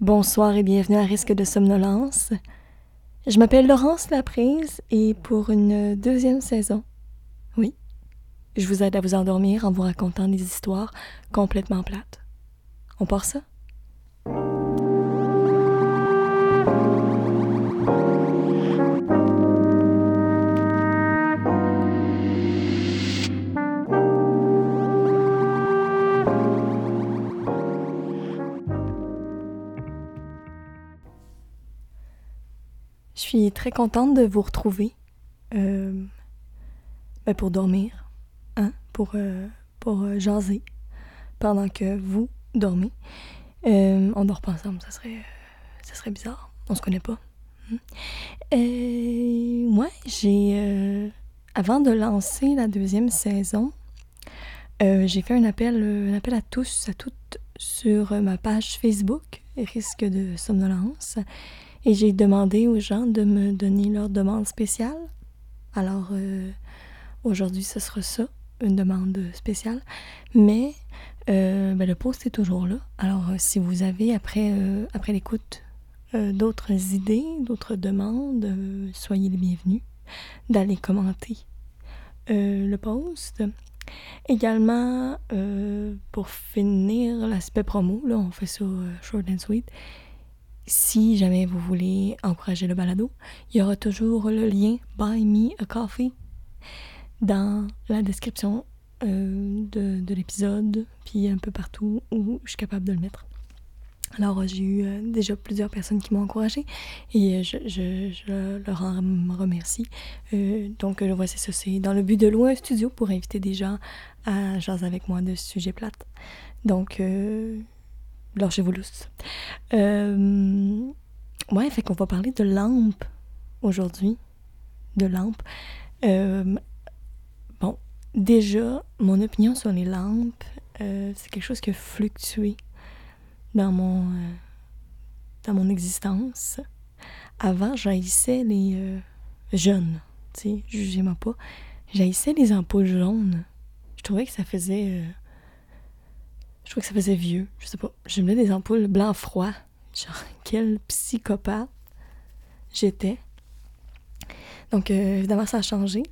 Bonsoir et bienvenue à Risque de somnolence. Je m'appelle Laurence Laprise et pour une deuxième saison, oui, je vous aide à vous endormir en vous racontant des histoires complètement plates. On part ça? Suis très contente de vous retrouver euh, ben pour dormir, hein, pour, euh, pour euh, jaser pendant que vous dormez. Euh, on dort pas ensemble, ça serait, ça serait bizarre. On se connaît pas. Hmm. Euh, ouais, j'ai. avant de lancer la deuxième saison, j'ai fait un appel, un appel à tous, à toutes sur ma page Facebook, Risque de somnolence. Et j'ai demandé aux gens de me donner leur demande spéciale. Alors, euh, aujourd'hui, ce sera ça, une demande spéciale. Mais euh, ben, le post est toujours là. Alors, euh, si vous avez, après, après l'écoute, d'autres idées, d'autres demandes, soyez les bienvenus d'aller commenter le post. Également, pour finir l'aspect promo, là, on fait ça short and sweet. Si jamais vous voulez encourager le balado, il y aura toujours le lien Buy Me a Coffee dans la description euh, de, de l'épisode, puis un peu partout où je suis capable de le mettre. Alors, euh, j'ai eu euh, déjà plusieurs personnes qui m'ont encouragé et je, leur en remercie. Donc, voici ça, c'est dans le but de louer un studio pour inviter des gens à jaser avec moi de sujets plates. Donc, euh, lâchez-vous. Euh, ouais, fait qu'on va parler de lampes aujourd'hui. De lampes. Euh, bon, déjà, mon opinion sur les lampes, euh, c'est quelque chose qui a fluctué dans mon, euh, dans mon existence. Avant, j'haïssais les euh, jeunes, tu sais, jugez-moi pas. J'haïssais les ampoules jaunes. Je trouvais que ça faisait... je trouvais que ça faisait vieux. Je sais pas. Je me des ampoules blanc froid. Genre, quel psychopathe j'étais. Donc, euh, évidemment, ça a changé.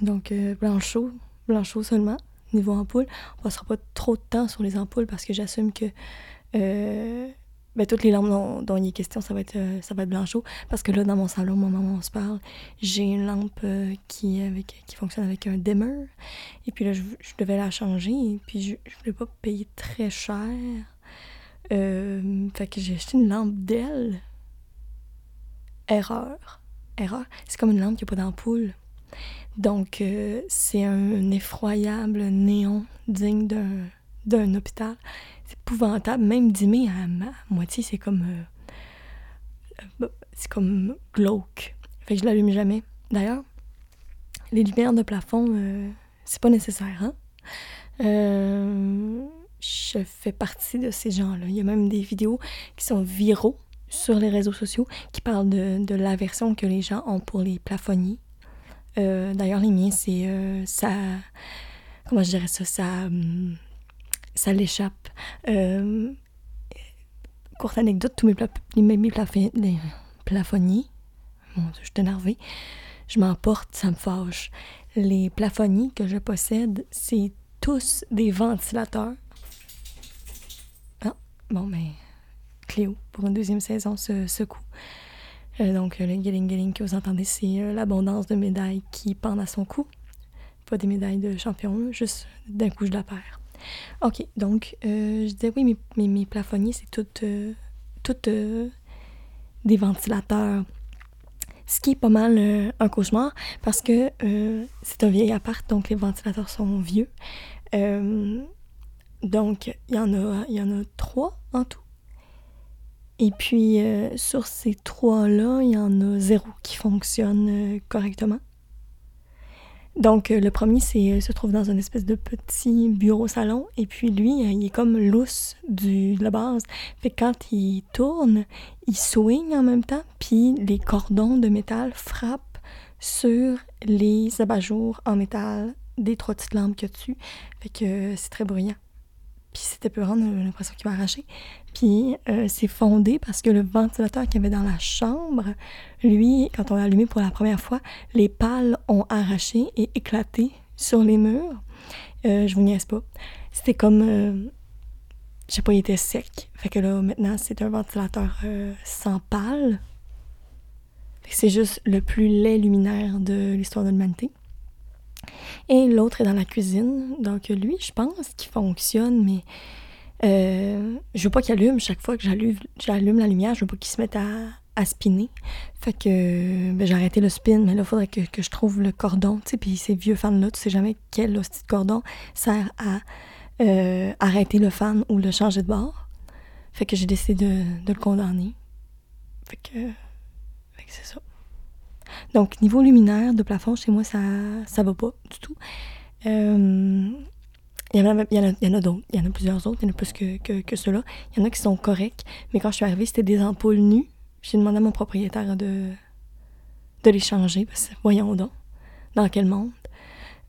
Donc, euh, blanc chaud, blanc chaud seulement, niveau ampoule. On passera pas trop de temps sur les ampoules parce que j'assume que euh, ben, toutes les lampes dont, dont il est question, ça va être, euh, ça va être blanc chaud. Parce que là, dans mon salon, au moment où on se parle, j'ai une lampe euh, qui, avec, qui fonctionne avec un dimmer. Et puis là, je, devais la changer. Et puis, je ne voulais pas payer très cher. Euh, fait que j'ai acheté une lampe d'elle. Erreur. Erreur. C'est comme une lampe qui n'a pas d'ampoule. Donc, euh, c'est un effroyable néon digne d'un hôpital. C'est épouvantable. Même dimmer à, à moitié, c'est comme. euh, euh, c'est comme glauque. Fait que je l'allume jamais. D'ailleurs, les lumières de plafond, euh, c'est pas nécessaire, hein? Je fais partie de ces gens-là. Il y a même des vidéos qui sont viraux sur les réseaux sociaux qui parlent de, de l'aversion que les gens ont pour les plafonniers. D'ailleurs, les miens, c'est ça. Comment je dirais ça? Ça, hum, ça l'échappe. Euh, courte anecdote, tous mes, pla- mes, les plafonniers, Dieu, je suis énervée, je m'emporte, ça me fâche. Les plafonniers que je possède, c'est tous des ventilateurs. Ah, bon, ben, Cléo, pour une deuxième saison, ce, ce coup. Euh, donc, le Gilling Gilling que vous entendez, c'est euh, l'abondance de médailles qui pendent à son cou. Pas des médailles de champion, juste d'un coup, je la perds. OK, donc, euh, je disais, oui, mes, mes, plafonniers, c'est tout, euh, euh, des ventilateurs. Ce qui est pas mal un cauchemar parce que c'est un vieil appart, donc les ventilateurs sont vieux. Donc, il y, en a- y en a trois en tout. Et puis, sur ces trois-là, il y en a zéro qui fonctionne correctement. Donc, euh, le premier, c'est euh, se trouve dans une espèce de petit bureau-salon. Et puis, lui, euh, il est comme lousse de la base. Fait que quand il tourne, il swing en même temps. Puis, les cordons de métal frappent sur les abat-jours en métal des trois petites lampes a dessus. Fait que c'est très bruyant. Puis c'était peurant, a l'impression qu'il va arracher. Puis euh, c'est fondé parce que le ventilateur qu'il y avait dans la chambre, lui, quand on l'a allumé pour la première fois, les pales ont arraché et éclaté sur les murs. Euh, je vous niaise pas. C'était comme... Euh, je sais pas, il était sec. Fait que là, maintenant, c'est un ventilateur sans pales. C'est juste le plus laid luminaire de l'histoire de l'humanité. Et l'autre est dans la cuisine. Donc lui, je pense qu'il fonctionne, mais euh, je veux pas qu'il allume chaque fois que j'allume la lumière. Je veux pas qu'il se mette à, spinner. Fait que ben, j'ai arrêté le spin, mais là, il faudrait que, je trouve le cordon. Puis ces vieux fans-là, tu sais jamais quel hostie de cordon sert à euh, arrêter le fan ou le changer de bord. Fait que j'ai décidé de, le condamner. Fait que c'est ça. Donc, niveau luminaire de plafond, chez moi, ça ça va pas du tout. Euh, il y en a, d'autres. Il y en a plusieurs autres. Il y en a plus que, que, ceux-là. Il y en a qui sont corrects. Mais quand je suis arrivée, c'était des ampoules nues. J'ai demandé à mon propriétaire de, de les changer. Parce que, voyons donc, dans quel monde?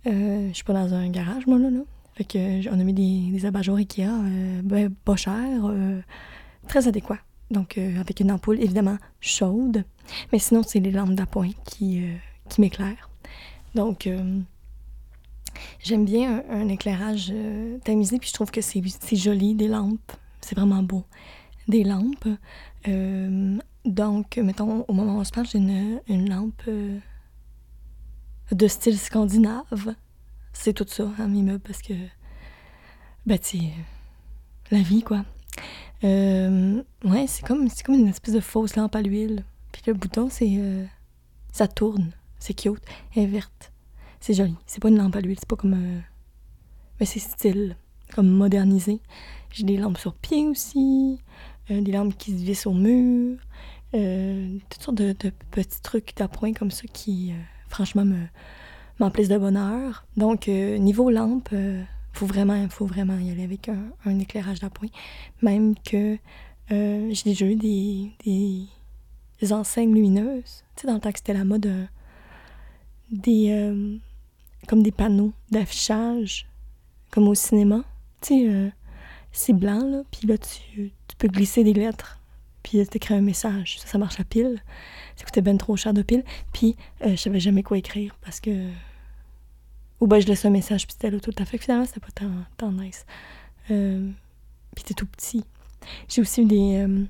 Euh, je suis pas dans un garage, moi, là. là. Fait que, on a mis des, des abat-jours Ikea, euh, ben, pas chers, euh, très adéquats. Donc, euh, avec une ampoule évidemment chaude. Mais sinon, c'est les lampes d'appoint qui, euh, qui m'éclairent. Donc, euh, j'aime bien un, éclairage tamisé, puis je trouve que c'est joli, des lampes. C'est vraiment beau. Des lampes. donc, mettons, au moment où on se parle, j'ai une, une, lampe de style scandinave. C'est tout ça, hein, mes meubles, parce que, ben, tu la vie, quoi. Euh, ouais, c'est comme, comme une espèce de fausse lampe à l'huile. Puis le bouton, c'est. Euh, ça tourne. C'est cute. Elle verte. C'est joli. C'est pas une lampe à l'huile. C'est pas comme. Euh, mais c'est style. Comme modernisé. J'ai des lampes sur pied aussi. Des lampes qui se vissent au mur. toutes sortes de, petits trucs d'appoint comme ça qui, franchement, me de bonheur. Donc, niveau lampe faut vraiment, faut vraiment y aller avec un, éclairage d'appoint. Même que euh, j'ai déjà eu des, des, enseignes lumineuses. Tu dans le temps que c'était la mode, euh, des, euh, comme des panneaux d'affichage, comme au cinéma. Tu sais, c'est blanc, là, puis là, tu, tu, peux glisser des lettres, puis t'écris un message. Ça, ça marche à pile. Ça coûtait bien trop cher de pile. Puis, je savais jamais quoi écrire parce que ou ben je laisse un message, puis c'était là tout à fait. Finalement, c'était pas tant, tant nice. Euh, puis c'était tout petit. J'ai aussi eu des, euh,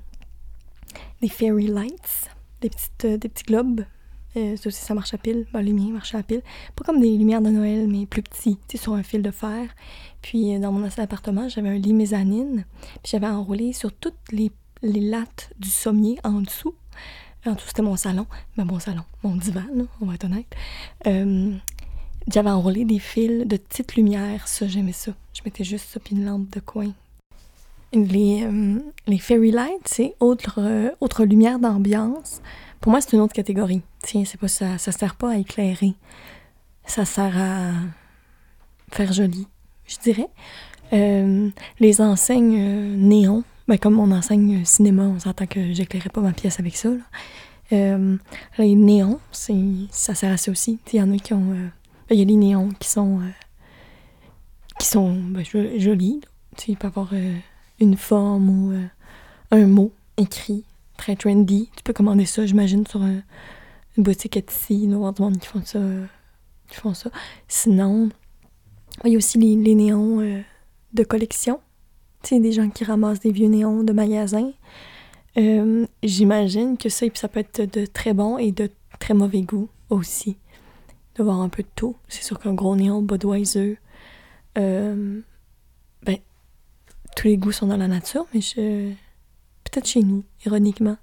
des fairy lights, des, petites, euh, des petits globes. Euh, ça aussi, ça marche à pile. Ben, les miens marchaient à pile. Pas comme des lumières de Noël, mais plus petits, tu sais, sur un fil de fer. Puis dans mon ancien appartement, j'avais un lit mezzanine. Puis j'avais enroulé sur toutes les, les lattes du sommier en dessous. En dessous, c'était mon salon. Ben, mon salon, mon divan, on va être honnête. J'avais enroulé des fils de petites lumières, ça, j'aimais ça. Je mettais juste ça, puis une lampe de coin. Les, euh, les fairy lights, c'est autre, euh, autre lumière d'ambiance. Pour moi, c'est une autre catégorie. Tiens, c'est pas ça. Ça sert pas à éclairer. Ça sert à faire joli, je dirais. Euh, les enseignes néons, ben, comme mon enseigne cinéma, on s'entend que j'éclairais pas ma pièce avec ça. les néons, ça sert à ça aussi. Il y en a qui ont il y a les néons qui sont, euh, qui sont ben, jolis. Tu avoir euh, une forme ou euh, un mot écrit, très trendy. Tu peux commander ça, j'imagine, sur une boutique Etsy. Il doit monde qui font ça. qui font ça. Sinon, il y a aussi les, les néons de collection. Tu sais, des gens qui ramassent des vieux néons de magasins. J'imagine que ça, ça peut être de très bon et de très mauvais goût aussi voir un peu de tout. C'est sûr qu'un gros néon Budweiser, euh, ben, tous les goûts sont dans la nature, mais je... peut-être chez nous, ironiquement.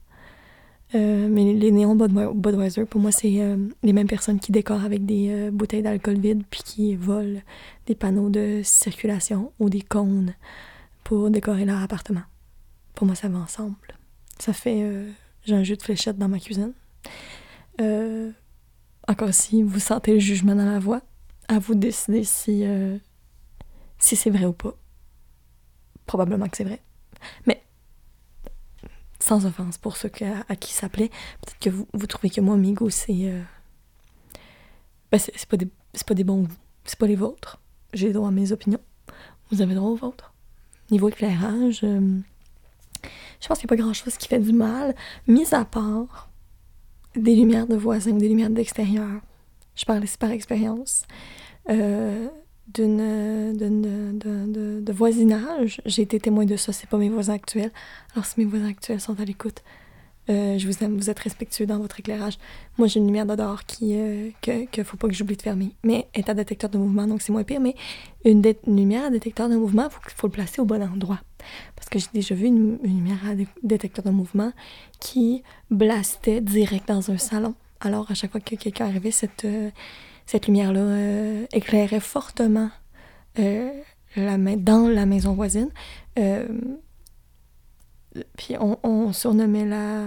Euh, mais les néons Budweiser, pour moi, c'est euh, les mêmes personnes qui décorent avec des bouteilles d'alcool vide puis qui volent des panneaux de circulation ou des cônes pour décorer leur appartement. Pour moi, ça va ensemble. Ça fait... j'ai un jeu de fléchettes dans ma cuisine. Encore si vous sentez le jugement dans la voix, à vous de décider si, euh, si c'est vrai ou pas. Probablement que c'est vrai. Mais sans offense pour ceux à, qui ça plaît, peut-être que vous, trouvez que moi, goûts, c'est. Euh, ben c'est pas, des, pas des bons goûts. C'est pas les vôtres. J'ai droit à mes opinions. Vous avez droit aux vôtres. niveau éclairage, euh, je pense qu'il n'y a pas grand-chose qui fait du mal, mis à part des lumières de voisins, des lumières d'extérieur. Je parle ici par expérience. Euh, d'une, de, de, voisinage. J'ai été témoin de ça, c'est pas mes voisins actuels. Alors si mes voisins actuels sont à l'écoute, euh, je vous aime, vous êtes respectueux dans votre éclairage. Moi, j'ai une lumière d'odeur qui euh, que, faut pas que j'oublie de fermer. Mais elle est à détecteur de mouvement, donc c'est moins pire. Mais une, lumière à détecteur de mouvement, faut, faut le placer au bon endroit. Parce que j'ai déjà vu une, lumière à détecteur de mouvement qui blastait direct dans un salon. Alors, à chaque fois que quelqu'un arrivait, cette, euh, cette lumière-là éclairait fortement la dans la maison voisine puis on, surnommait la,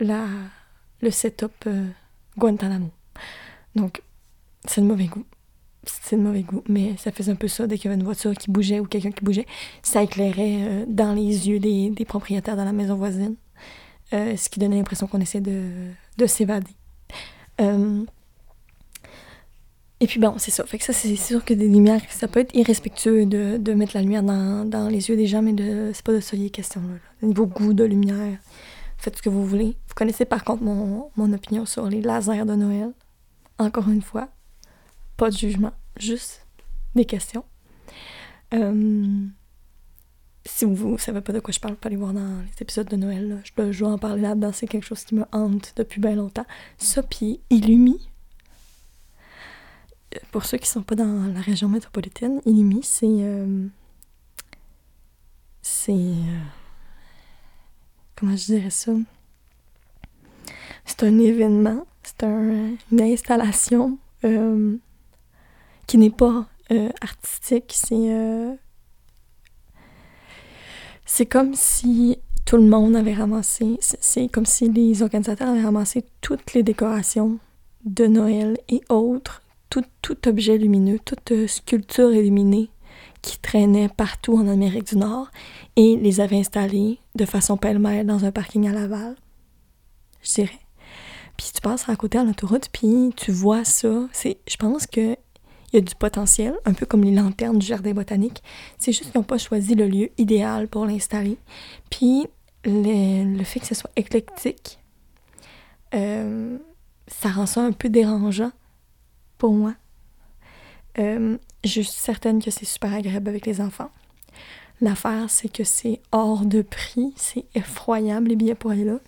la, le setup euh, Guantanamo. Donc, c'est de mauvais goût. C'est de mauvais goût, mais ça faisait un peu ça. Dès qu'il y avait une voiture qui bougeait ou quelqu'un qui bougeait, ça éclairait euh, dans les yeux des, propriétaires dans la maison voisine, euh, ce qui donnait l'impression qu'on essayait de, de s'évader. Et puis bon, c'est ça. Fait que ça, c'est sûr que des lumières, ça peut être irrespectueux de, mettre la lumière dans, les yeux des gens, mais de, c'est pas de ça les question. Là, Au niveau goût de lumière, faites ce que vous voulez. Vous connaissez par contre mon, opinion sur les lasers de Noël. Encore une fois, pas de jugement, juste des questions. Euh, si vous ne savez pas de quoi je parle, pas aller voir dans les épisodes de Noël. Je, dois, en parler là-dedans, c'est quelque chose qui me hante depuis bien longtemps. Ça, puis pour ceux qui ne sont pas dans la région métropolitaine, Illumi, c'est. Euh, c'est. Euh, comment je dirais ça? C'est un événement, c'est une installation euh, qui n'est pas artistique, c'est. c'est comme si tout le monde avait ramassé, c'est comme si les organisateurs avaient ramassé toutes les décorations de Noël et autres tout, objet lumineux, toute euh, sculpture illuminée qui traînait partout en Amérique du Nord et les avait installés de façon pêle-mêle dans un parking à Laval, je dirais. Puis tu passes à côté à l'autoroute, puis tu vois ça. C'est, je pense que il y a du potentiel, un peu comme les lanternes du jardin botanique. C'est juste qu'ils n'ont pas choisi le lieu idéal pour l'installer. Puis le, fait que ce soit éclectique, euh, ça rend ça un peu dérangeant pour moi. Euh, je suis certaine que c'est super agréable avec les enfants. L'affaire, c'est que c'est hors de prix, c'est effroyable les billets pour aller là.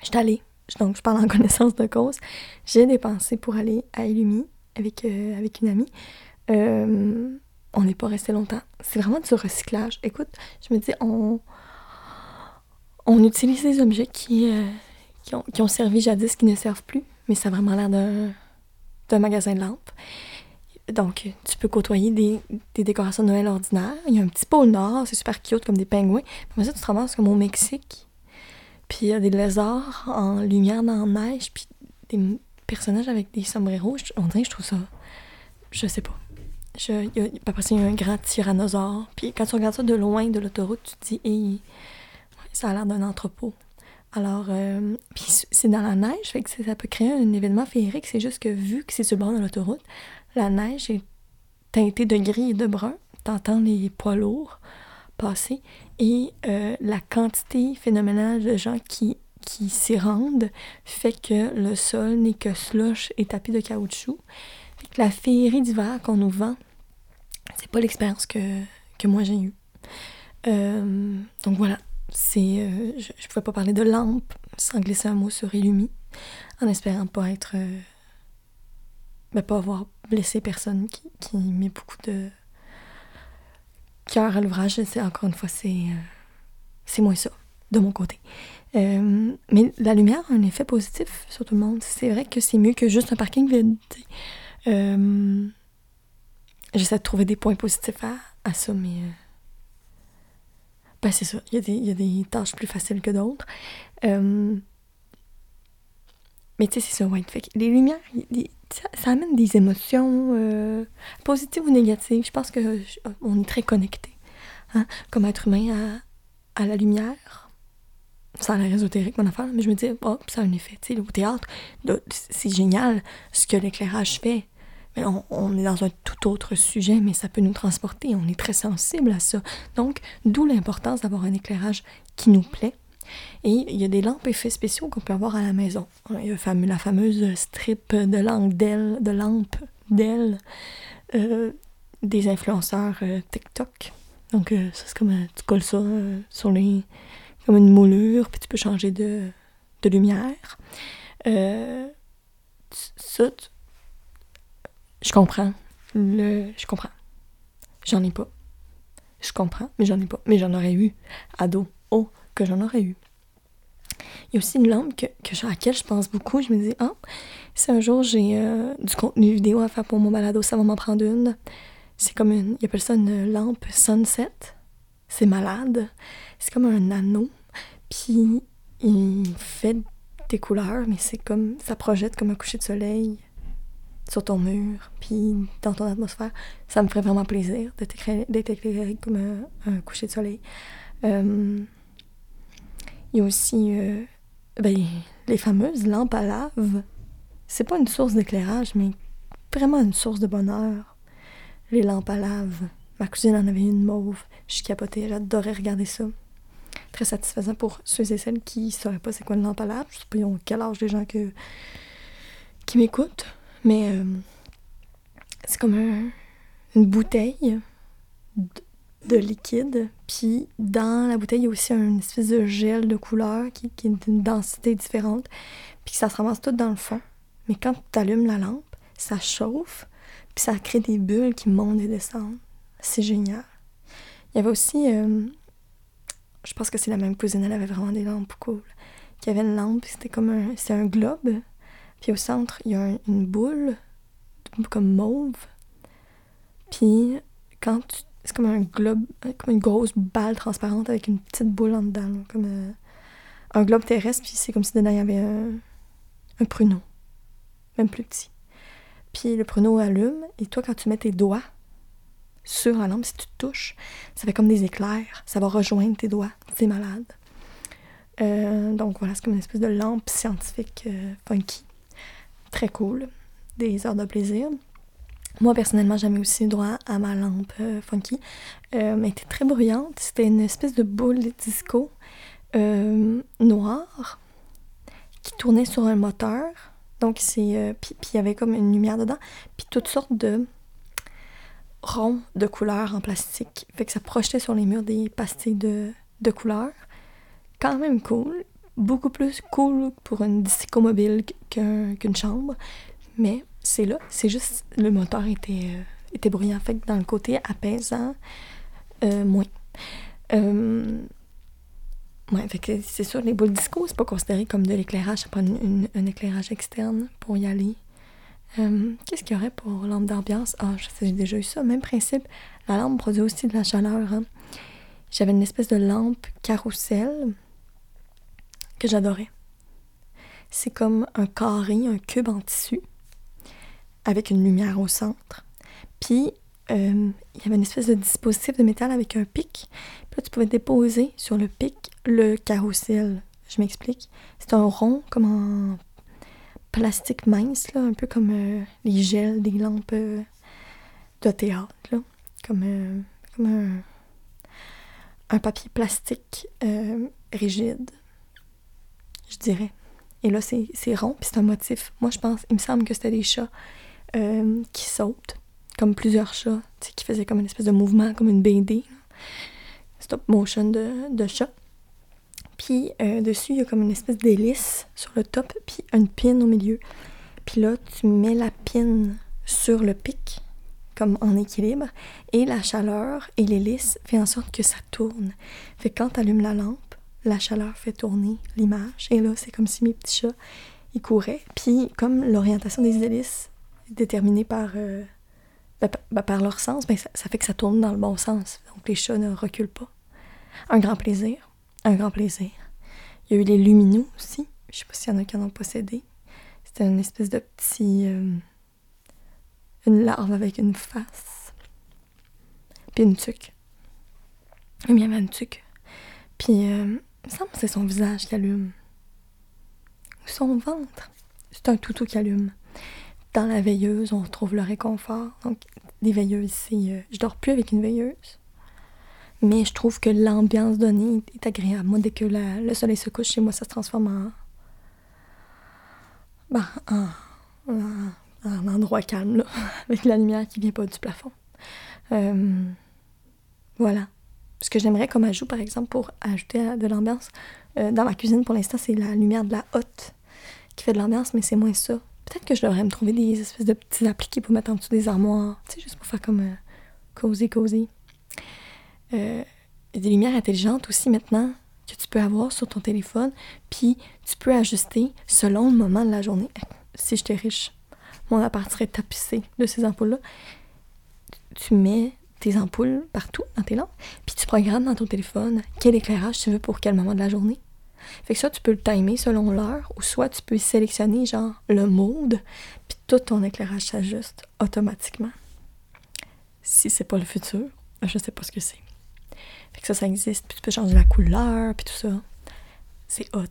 Je suis allée, donc je parle en connaissance de cause. J'ai dépensé pour aller à Illumi avec, euh, avec une amie. Euh, on n'est pas resté longtemps. C'est vraiment du recyclage. Écoute, je me dis, on, on utilise des objets qui, qui, ont, qui ont servi jadis, qui ne servent plus, mais ça a vraiment l'air d'un d'un magasin de lampes. Donc, tu peux côtoyer des, décorations de Noël ordinaires. Il y a un petit pôle nord, c'est super cute, comme des pingouins. Puis ça, tu te ramasses comme au Mexique. Puis il y a des lézards en lumière dans la neige, puis des personnages avec des sombreros. On dirait je trouve ça... Je sais pas. Je, y a, après un grand tyrannosaure. Puis quand tu regardes ça de loin de l'autoroute, tu te dis, hey, ça a l'air d'un entrepôt. Alors, euh, c'est dans la neige, fait que ça peut créer un événement féerique. C'est juste que vu que c'est sur le bord de l'autoroute, la neige est teintée de gris et de brun. T'entends les poids lourds passer et euh, la quantité phénoménale de gens qui, s'y rendent fait que le sol n'est que slush et tapis de caoutchouc. Fait que la féerie d'hiver qu'on nous vend, c'est pas l'expérience que, que moi j'ai eue. Euh, donc voilà, c'est, euh, je, ne pouvais pas parler de lampe sans glisser un mot sur Illumi, en espérant pas être, euh, ben, pas avoir blessé personne qui, qui met beaucoup de cœur à l'ouvrage. Encore une fois, c'est, euh, c'est moins ça de mon côté. mais la lumière a un effet positif sur tout le monde. C'est vrai que c'est mieux que juste un parking vide. J'essaie de trouver des points positifs à, à ça, mais ben, c'est ça. Il y, a des, tâches plus faciles que d'autres. Euh, mais tu sais, c'est ça, ouais. Fait les lumières, ça, amène des émotions euh, positives ou négatives. Je pense que on est très connectés, hein, comme être humain à, à la lumière. Ça a l'air ésotérique, mon affaire, mais je me dis, oh, ça a un effet. Tu sais, au théâtre, c'est génial ce que l'éclairage fait. On, est dans un tout autre sujet, mais ça peut nous transporter. On est très sensible à ça. Donc, d'où l'importance d'avoir un éclairage qui nous plaît. Et il y a des lampes effets spéciaux qu'on peut avoir à la maison. Il y a la fameuse strip de lampes d'ailes euh, des influenceurs euh, TikTok. Donc, euh, ça, c'est comme tu colles ça sur les. comme une moulure, puis tu peux changer de, de lumière. ça, je comprends. Je comprends. J'en ai pas. Je comprends, mais j'en ai pas. Mais j'en aurais eu. Ado. Oh, que j'en aurais eu. Il y a aussi une lampe que, à laquelle je pense beaucoup. Je me dis, ah, si un jour j'ai euh, du contenu vidéo à faire pour mon balado, ça va m'en prendre une. C'est comme une. Il appelle ça une lampe sunset. C'est malade. C'est comme un anneau. Puis il fait des couleurs, mais c'est comme. Ça projette comme un coucher de soleil sur ton mur, puis dans ton atmosphère. Ça me ferait vraiment plaisir d'être éclairé comme un, coucher de soleil. Euh, il y a aussi euh, ben, les fameuses lampes à lave. C'est pas une source d'éclairage, mais vraiment une source de bonheur. Les lampes à lave. Ma cousine en avait une mauve. Je capotais, j'adorais regarder ça. Très satisfaisant pour ceux et celles qui ne sauraient pas c'est quoi une lampe à lave. Je sais pas quel âge les gens que, qui m'écoutent. Mais euh, c'est comme une bouteille de, liquide. Puis dans la bouteille, il y a aussi une espèce de gel de couleur qui, qui est d'une densité différente. Puis ça se ramasse tout dans le fond. Mais quand tu allumes la lampe, ça chauffe. Puis ça crée des bulles qui montent et descendent. C'est génial. Il y avait aussi. Euh, je pense que c'est la même cousine, elle avait vraiment des lampes cool. Qui avait une lampe, c'était comme un. Un globe puis au centre, il y a une boule, comme mauve. Puis quand C'est comme un globe, comme une grosse balle transparente avec une petite boule en dedans, comme euh, un globe terrestre, puis c'est comme si dedans il y avait un, un pruneau, même plus petit. Puis le pruneau allume, et toi, quand tu mets tes doigts sur la lampe, si tu touches, ça fait comme des éclairs, ça va rejoindre tes doigts. C'est malade. Euh, donc voilà, c'est comme une espèce de lampe scientifique euh, funky très cool, des heures de plaisir. Moi, personnellement, j'avais aussi droit à ma lampe euh, funky. Euh, elle était très bruyante. C'était une espèce de boule de disco euh, noire qui tournait sur un moteur. Donc, c'est. puis il y avait comme une lumière dedans. Puis toutes sortes de ronds de couleurs en plastique. Fait que ça projetait sur les murs des pastilles de, de couleurs. Quand même cool beaucoup plus cool pour une disco mobile qu'une chambre. Mais c'est là, c'est juste le moteur était, euh, était bruyant. Fait que dans le côté apaisant, euh, moins. Euh, ouais, fait que c'est sûr, les boules disco, c'est pas considéré comme de l'éclairage. Ça prend un éclairage externe pour y aller. Qu'est-ce qu'il y aurait pour lampe d'ambiance? Ah, j'ai déjà eu ça. Même principe, la lampe produit aussi de la chaleur. Hein. J'avais une espèce de lampe carrousel que j'adorais. C'est comme un carré, un cube en tissu, avec une lumière au centre. Puis, euh, il y avait une espèce de dispositif de métal avec un pic. Puis là, tu pouvais déposer sur le pic le carrousel. Je m'explique. C'est un rond comme en plastique mince, un peu comme euh, les gels des lampes euh, de théâtre. Comme, un, papier plastique rigide je dirais. Et là, c'est rond, puis c'est un motif. Moi, je pense, il me semble que c'était des chats euh, qui sautent, comme plusieurs chats, qui faisaient comme une espèce de mouvement, comme une BD. Stop motion de, de chat. Puis euh, dessus, il y a comme une espèce d'hélice sur le top, puis une pine au milieu. Puis là, tu mets la pine sur le pic, comme en équilibre, et la chaleur et l'hélice fait en sorte que ça tourne. Fait que quand tu allumes la lampe, la chaleur fait tourner l'image. Et là, c'est comme si mes petits chats, ils couraient. Puis, comme l'orientation des hélices est déterminée par, euh, ben, ben, par leur sens, ben, ça, fait que ça tourne dans le bon sens. Donc, les chats ne reculent pas. Un grand plaisir. Un grand plaisir. Il y a eu les lumineux aussi. Je sais pas s'il y en a qui en ont possédé. C'était une espèce de petit... Euh, une larve avec une face. Puis une tuque. Il y avait une tuque. Puis euh, il me semble que c'est son visage qui allume. Ou son ventre. C'est un toutou qui allume. dans la veilleuse, on retrouve le réconfort. Donc, des veilleuses, c'est. euh, je dors plus avec une veilleuse. Mais je trouve que l'ambiance donnée est agréable. Moi, dès que le soleil se couche chez moi, ça se transforme en. Ben, en, en- en endroit calme, là, avec la lumière qui vient pas du plafond. Euh, voilà. Ce que j'aimerais comme ajout, par exemple, pour ajouter de l'ambiance, euh, dans ma cuisine, pour l'instant, c'est la lumière de la hotte qui fait de l'ambiance, mais c'est moins ça. Peut-être que je devrais me trouver des espèces de petits appliqués pour mettre en dessous des armoires, tu sais, juste pour faire comme euh, cosy, cosy. Euh, des lumières intelligentes aussi maintenant que tu peux avoir sur ton téléphone, puis tu peux ajuster selon le moment de la journée. Si j'étais riche, mon appart serait tapissé de ces ampoules-là. Tu mets tes ampoules partout dans tes lampes, puis tu programmes dans ton téléphone quel éclairage tu veux pour quel moment de la journée. Fait que ça, tu peux le timer selon l'heure, ou soit tu peux sélectionner genre le mode, puis tout ton éclairage s'ajuste automatiquement. Si c'est pas le futur, je sais pas ce que c'est. Fait que ça, ça existe, puis tu peux changer la couleur, puis tout ça. C'est hot.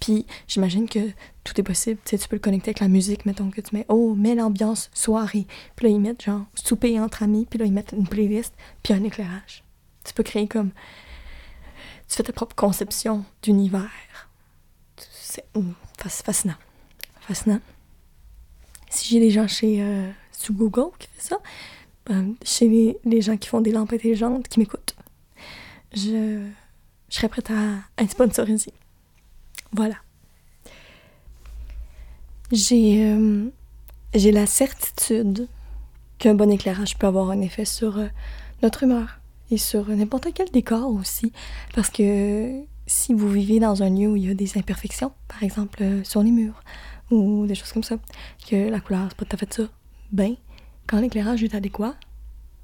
Puis j'imagine que tout est possible. Tu sais, tu peux le connecter avec la musique, mettons que tu mets Oh, mets l'ambiance soirée. Puis là, ils mettent genre souper entre amis, puis là, ils mettent une playlist, puis un éclairage. Tu peux créer comme. Tu fais ta propre conception d'univers. C'est fas- fascinant. Fascinant. Si j'ai des gens chez. euh, sous Google qui fait ça, euh, chez les, les gens qui font des lampes intelligentes qui m'écoutent, je, je serais prête à, à être sponsorisée. Voilà. J'ai euh, j'ai la certitude qu'un bon éclairage peut avoir un effet sur euh, notre humeur et sur n'importe quel décor aussi. Parce que si vous vivez dans un lieu où il y a des imperfections, par exemple euh, sur les murs ou des choses comme ça, que la couleur c'est pas tout à fait ça, ben, quand l'éclairage est adéquat,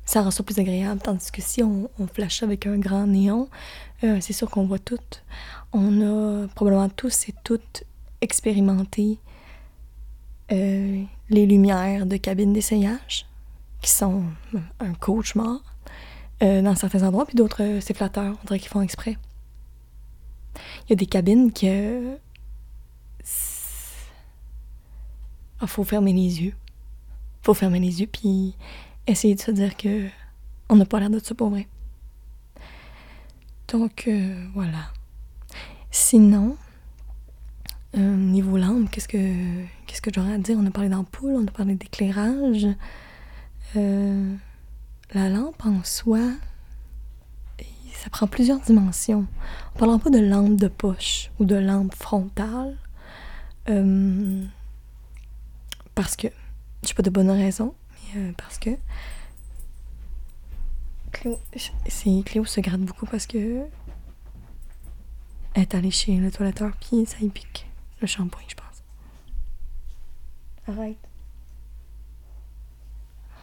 ça rend ça plus agréable. Tandis que si on, on flash avec un grand néon, euh, c'est sûr qu'on voit tout. On a probablement tous et toutes expérimenté euh, les lumières de cabines d'essayage, qui sont un cauchemar euh, dans certains endroits, puis d'autres, euh, c'est flatteur. On dirait qu'ils font exprès. Il y a des cabines que. Il faut fermer les yeux. faut fermer les yeux, puis essayer de se dire que on n'a pas l'air de ça pour vrai. Donc, euh, voilà. Sinon, euh, niveau lampe, qu'est-ce que qu'est-ce que j'aurais à dire? On a parlé d'ampoule, on a parlé d'éclairage. Euh, la lampe en soi, ça prend plusieurs dimensions. On parlera pas de lampe de poche ou de lampe frontale. euh, parce que, j'ai pas de bonne raison, mais euh, parce que Cléo, c'est Cléo se gratte beaucoup parce que elle est allée chez le toiletteur puis ça y pique le shampoing, je pense. Arrête.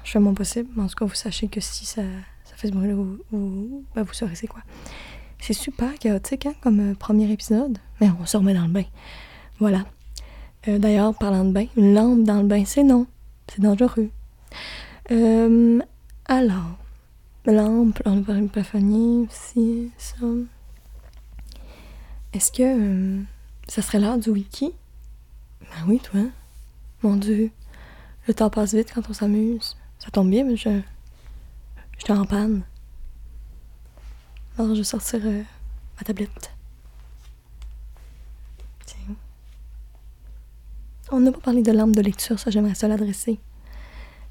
Je fais mon possible, mais en tout cas, vous sachez que si ça, ça fait ce bruit-là, vous, vous, ben, vous saurez c'est quoi. C'est super chaotique hein, comme euh, premier épisode, mais on se remet dans le bain. Voilà. Euh, D'ailleurs, parlant de bain, une lampe dans le bain, c'est non. C'est dangereux. Euh, alors, lampe, on a parlé de plafonnier aussi, ça. Est-ce que euh, ça serait l'heure du wiki? Ben oui, toi. Mon Dieu, le temps passe vite quand on s'amuse. Ça tombe bien, mais je. J'étais en panne. Alors, je vais sortir euh, ma tablette. Tiens. On n'a pas parlé de lampe de lecture, ça, j'aimerais ça l'adresser.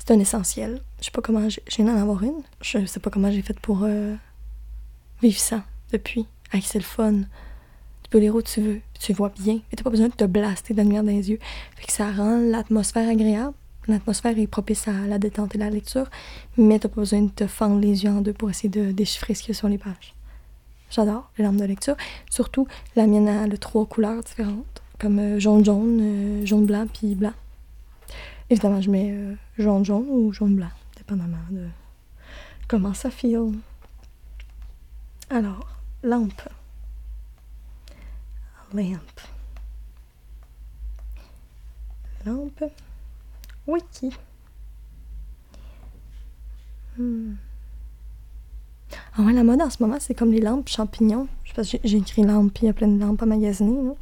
C'est un essentiel. Je sais pas comment j'ai. J'ai en avoir une. Je sais pas comment j'ai fait pour euh, vivre ça depuis. Avec c'est le fun. Tu peux lire où tu veux, tu vois bien. Mais t'as pas besoin de te blaster de la lumière dans les yeux. Fait que ça rend l'atmosphère agréable. L'atmosphère est propice à la détente et la lecture, mais t'as pas besoin de te fendre les yeux en deux pour essayer de déchiffrer ce qu'il y a sur les pages. J'adore les lampes de lecture. Surtout, la mienne a le trois couleurs différentes, comme euh, jaune-jaune, euh, jaune-blanc, puis blanc. Évidemment, je mets euh, jaune-jaune ou jaune-blanc, dépendamment de comment ça file. Alors, lampe. Lampe. Lampe. Wiki. Hmm. Ah ouais, la mode en ce moment, c'est comme les lampes champignons. Je sais pas, j'ai écrit lampe, puis il y a plein de lampes à magasiner.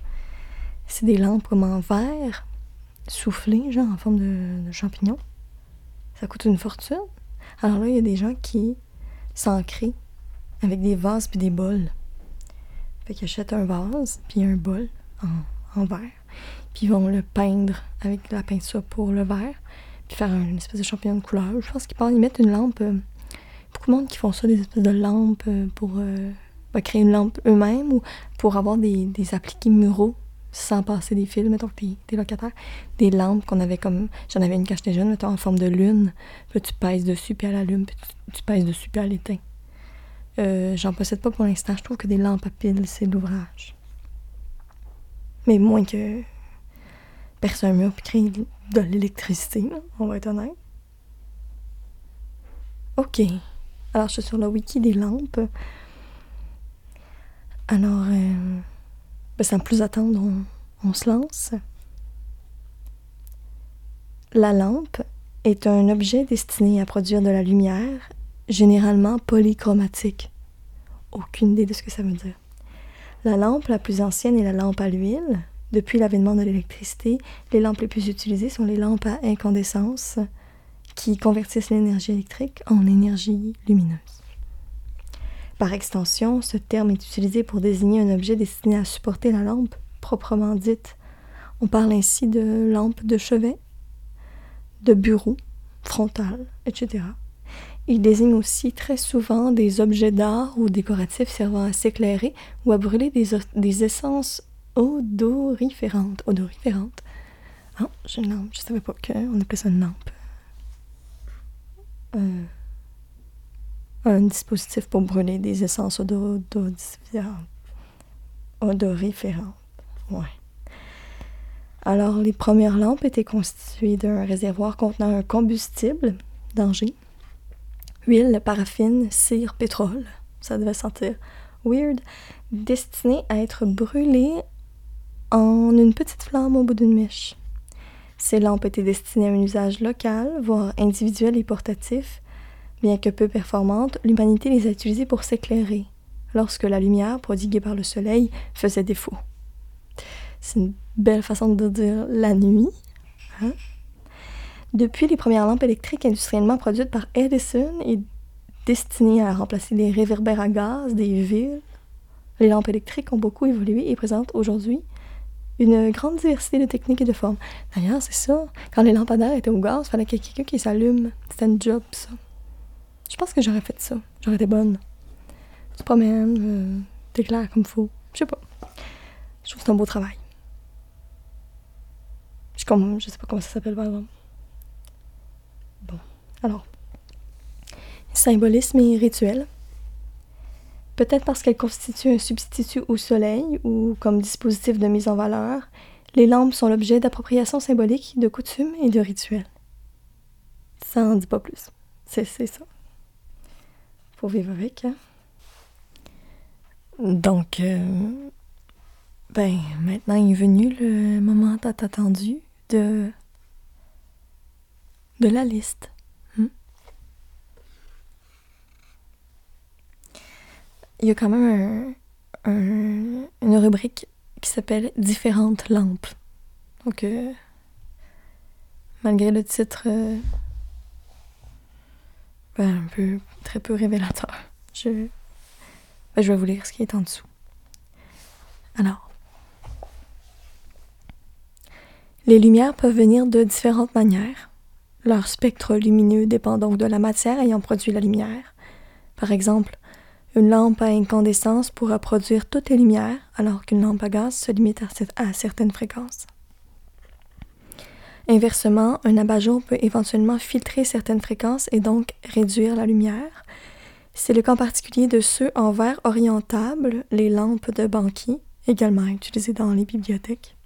C'est des lampes comme en verre, soufflé, genre en forme de, champignon. Ça coûte une fortune. Alors là, il y a des gens qui s'ancrent avec des vases puis des bols. Fait qu'ils achètent un vase puis un bol en, verre. Puis ils vont le peindre avec la peinture pour le verre. Puis faire une espèce de champignon de couleur. Je pense qu'ils y mettre une lampe. Euh, beaucoup de monde qui font ça, des espèces de lampes euh, pour euh, ben, créer une lampe eux-mêmes ou pour avoir des, des appliqués muraux sans passer des fils, mettons que t'es, locataire, des lampes qu'on avait comme. J'en avais une quand j'étais jeune, mettons, en forme de lune. Puis tu pèses dessus, puis elle allume, puis tu, pèses dessus, puis elle éteint. Euh, j'en possède pas pour l'instant. Je trouve que des lampes à piles, c'est l'ouvrage. Mais moins que personne mieux puis créer de l'électricité, on va être honnête. Ok. Alors, je suis sur le wiki des lampes. Alors, euh, ben, sans plus attendre, on, se lance. La lampe est un objet destiné à produire de la lumière, généralement polychromatique. Aucune idée de ce que ça veut dire. La lampe la plus ancienne est la lampe à l'huile. Depuis l'avènement de l'électricité, les lampes les plus utilisées sont les lampes à incandescence qui convertissent l'énergie électrique en énergie lumineuse. Par extension, ce terme est utilisé pour désigner un objet destiné à supporter la lampe proprement dite. On parle ainsi de lampe de chevet, de bureau, frontal, etc. Il désigne aussi très souvent des objets d'art ou décoratifs servant à s'éclairer ou à brûler des, essences odoriférantes. Odoriférantes. Ah, j'ai une lampe. Je savais pas qu'on appelait ça une lampe. Euh, un dispositif pour brûler des essences odoriférantes. Ouais. Alors, les premières lampes étaient constituées d'un réservoir contenant un combustible, danger, huile, paraffine, cire, pétrole. Ça devait sentir weird. Destiné à être brûlé en une petite flamme au bout d'une mèche. Ces lampes étaient destinées à un usage local, voire individuel et portatif, Bien que peu performantes, l'humanité les a utilisées pour s'éclairer, lorsque la lumière prodiguée par le soleil faisait défaut. C'est une belle façon de dire la nuit. Hein? Depuis les premières lampes électriques industriellement produites par Edison et destinées à remplacer les réverbères à gaz des villes, les lampes électriques ont beaucoup évolué et présentent aujourd'hui une grande diversité de techniques et de formes. D'ailleurs, c'est ça. Quand les lampadaires étaient au gaz, il fallait qu'il y ait quelqu'un qui s'allume. C'était un job, ça. Je pense que j'aurais fait ça. J'aurais été bonne. Tu te promènes, euh, t'éclaires comme faut. Je sais pas. Je trouve que c'est un beau travail. Je, comme, sais pas comment ça s'appelle, par exemple. Bon. Alors. Symbolisme et rituel. Peut-être parce qu'elles constituent un substitut au soleil ou comme dispositif de mise en valeur, les lampes sont l'objet d'appropriation symbolique, de coutumes et de rituels. Ça en dit pas plus. C'est ça faut vivre avec. Hein. Donc, euh, ben, maintenant est venu le moment tant attendu de, de la liste. Hmm? Il y a quand même une rubrique qui s'appelle Différentes lampes. Donc, euh, malgré le titre euh, ben, un peu très peu révélateur. Je, ben, je vais vous lire ce qui est en dessous. Alors, les lumières peuvent venir de différentes manières. Leur spectre lumineux dépend donc de la matière ayant produit la lumière. Par exemple, une lampe à incandescence pourra produire toutes les lumières, alors qu'une lampe à gaz se limite à certaines fréquences. Inversement, un abat-jour peut éventuellement filtrer certaines fréquences et donc réduire la lumière. C'est le cas particulier de ceux en verre orientable, les lampes de banquier, également utilisées dans les bibliothèques,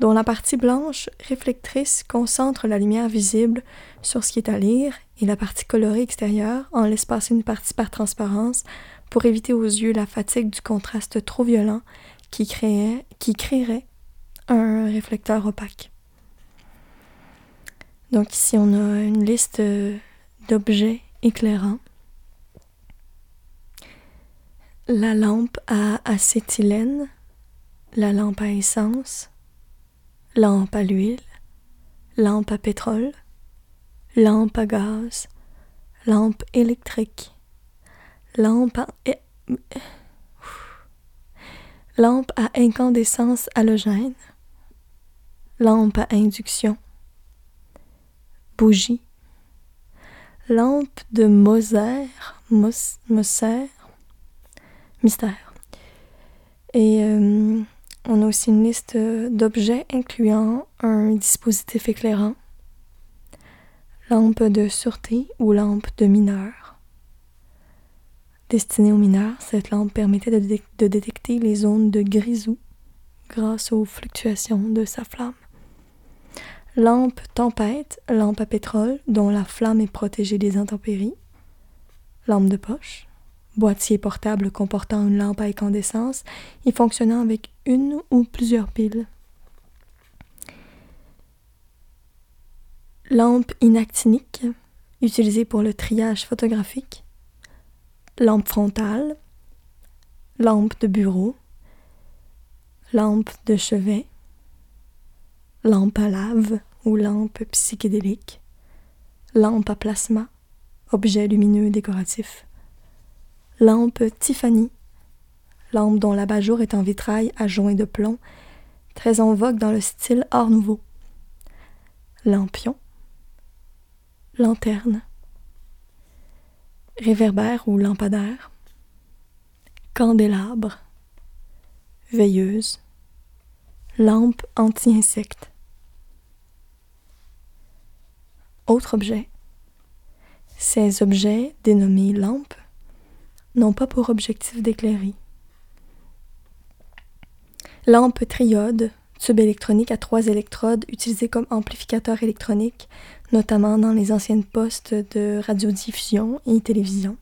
dont la partie blanche réflectrice concentre la lumière visible sur ce qui est à lire et la partie colorée extérieure en laisse passer une partie par transparence pour éviter aux yeux la fatigue du contraste trop violent qui, créerait un réflecteur opaque. Donc ici, on a une liste euh, d'objets éclairants. La lampe à acétylène, la lampe à essence, lampe à l'huile, lampe à pétrole, lampe à gaz, lampe électrique, lampe à, lampe à incandescence halogène, lampe à induction, bougie, lampe de Moser, Moser, mystère. Et euh, on a aussi une liste d'objets incluant un dispositif éclairant, lampe de sûreté ou lampe de mineur. Destinée aux mineurs, cette lampe permettait de, de détecter les zones de grisou grâce aux fluctuations de sa flamme. Lampe tempête, lampe à pétrole dont la flamme est protégée des intempéries. Lampe de poche, boîtier portable comportant une lampe à incandescence et fonctionnant avec une ou plusieurs piles. Lampe inactinique, utilisée pour le triage photographique. Lampe frontale. Lampe de bureau. Lampe de chevet. Lampe à lave ou lampe psychédélique. Lampe à plasma, objet lumineux décoratif lampe Tiffany, lampe dont l'abat-jour est en vitrail à joint de plomb, très en vogue dans le style Art Nouveau. Lampion, lanterne, réverbère ou lampadaire, candélabre, veilleuse, lampe anti-insecte. Autre objet. Ces objets, dénommés lampes, n'ont pas pour objectif d'éclairer. Lampe triode, tube électronique à trois électrodes utilisé comme amplificateur électronique, notamment dans les anciennes postes de radiodiffusion et télévision.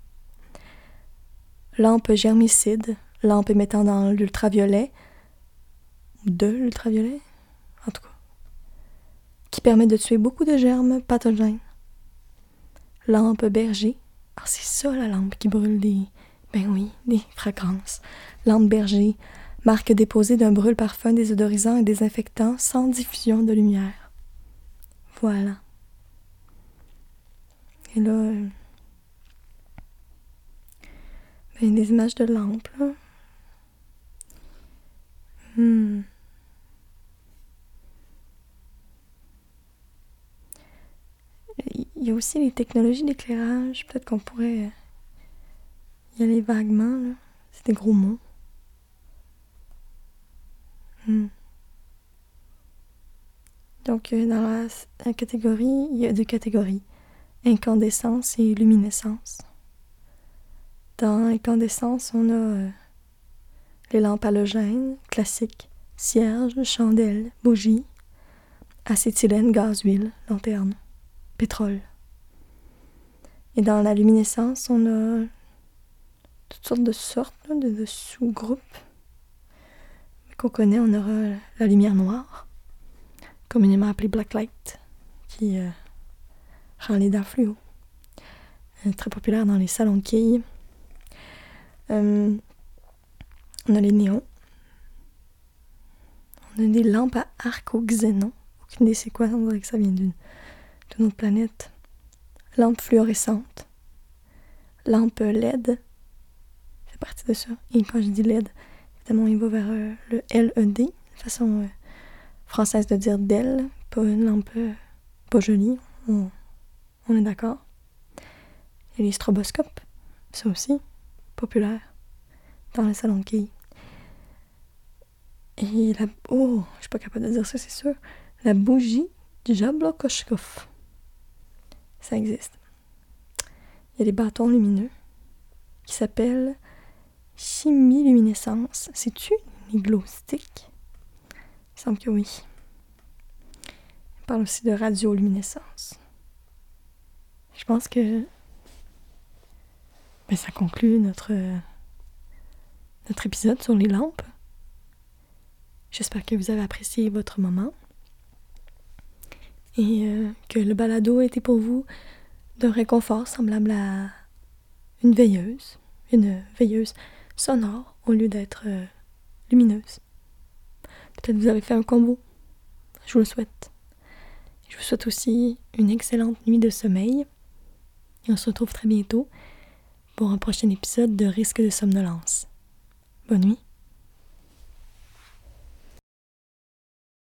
Lampe germicide, lampe émettant dans l'ultraviolet, ou de l'ultraviolet, en tout cas, qui permet de tuer beaucoup de germes pathogènes. Lampe berger, ah, c'est ça la lampe qui brûle des, ben oui, des fragrances. Lampe berger, marque déposée d'un brûle parfum désodorisant et désinfectant sans diffusion de lumière. Voilà. Et là, euh, ben, des images de lampes, là. Hmm. Il y a aussi les technologies d'éclairage. Peut-être qu'on pourrait euh, y aller vaguement. Là. C'est des gros mots. Hmm. Donc, euh, dans la, catégorie, il y a deux catégories incandescence et luminescence. Dans incandescence, on a euh, les lampes halogènes classiques, cierges, chandelles, bougies, acétylène, gaz, huile, lanterne, pétrole. Et dans la luminescence, on a toutes sortes de sortes de, sous-groupes qu'on connaît. On aura la lumière noire, communément appelée black light, qui euh, rend les dents fluo. Euh, très populaire dans les salons de quilles. Euh, on a les néons. On a des lampes à arc au xénon. Aucune idée c'est quoi, on dirait que ça vient d'une autre planète. Lampe fluorescente. Lampe LED partie de ça. Et quand je dis LED, évidemment, il va vers euh, le LED, façon euh, française de dire d'elle, pas une lampe euh, pas jolie, on, est d'accord. A les stroboscopes, ça aussi, populaire, dans les salons de. Et la... Oh, je suis pas capable de dire ça, c'est sûr. La bougie du Jablokoshkov. Ça existe. Il y a des bâtons lumineux qui s'appellent chimiluminescence. C'est-tu les glow sticks? Il semble que oui. On parle aussi de radioluminescence. Je pense que ben, ça conclut notre, notre épisode sur les lampes. J'espère que vous avez apprécié votre moment et euh, que le balado était pour vous de réconfort semblable à une veilleuse, une veilleuse sonore au lieu d'être euh, lumineuse. Peut-être vous avez fait un combo. Je vous le souhaite. Je vous souhaite aussi une excellente nuit de sommeil. Et on se retrouve très bientôt pour un prochain épisode de Risque de somnolence. Bonne nuit.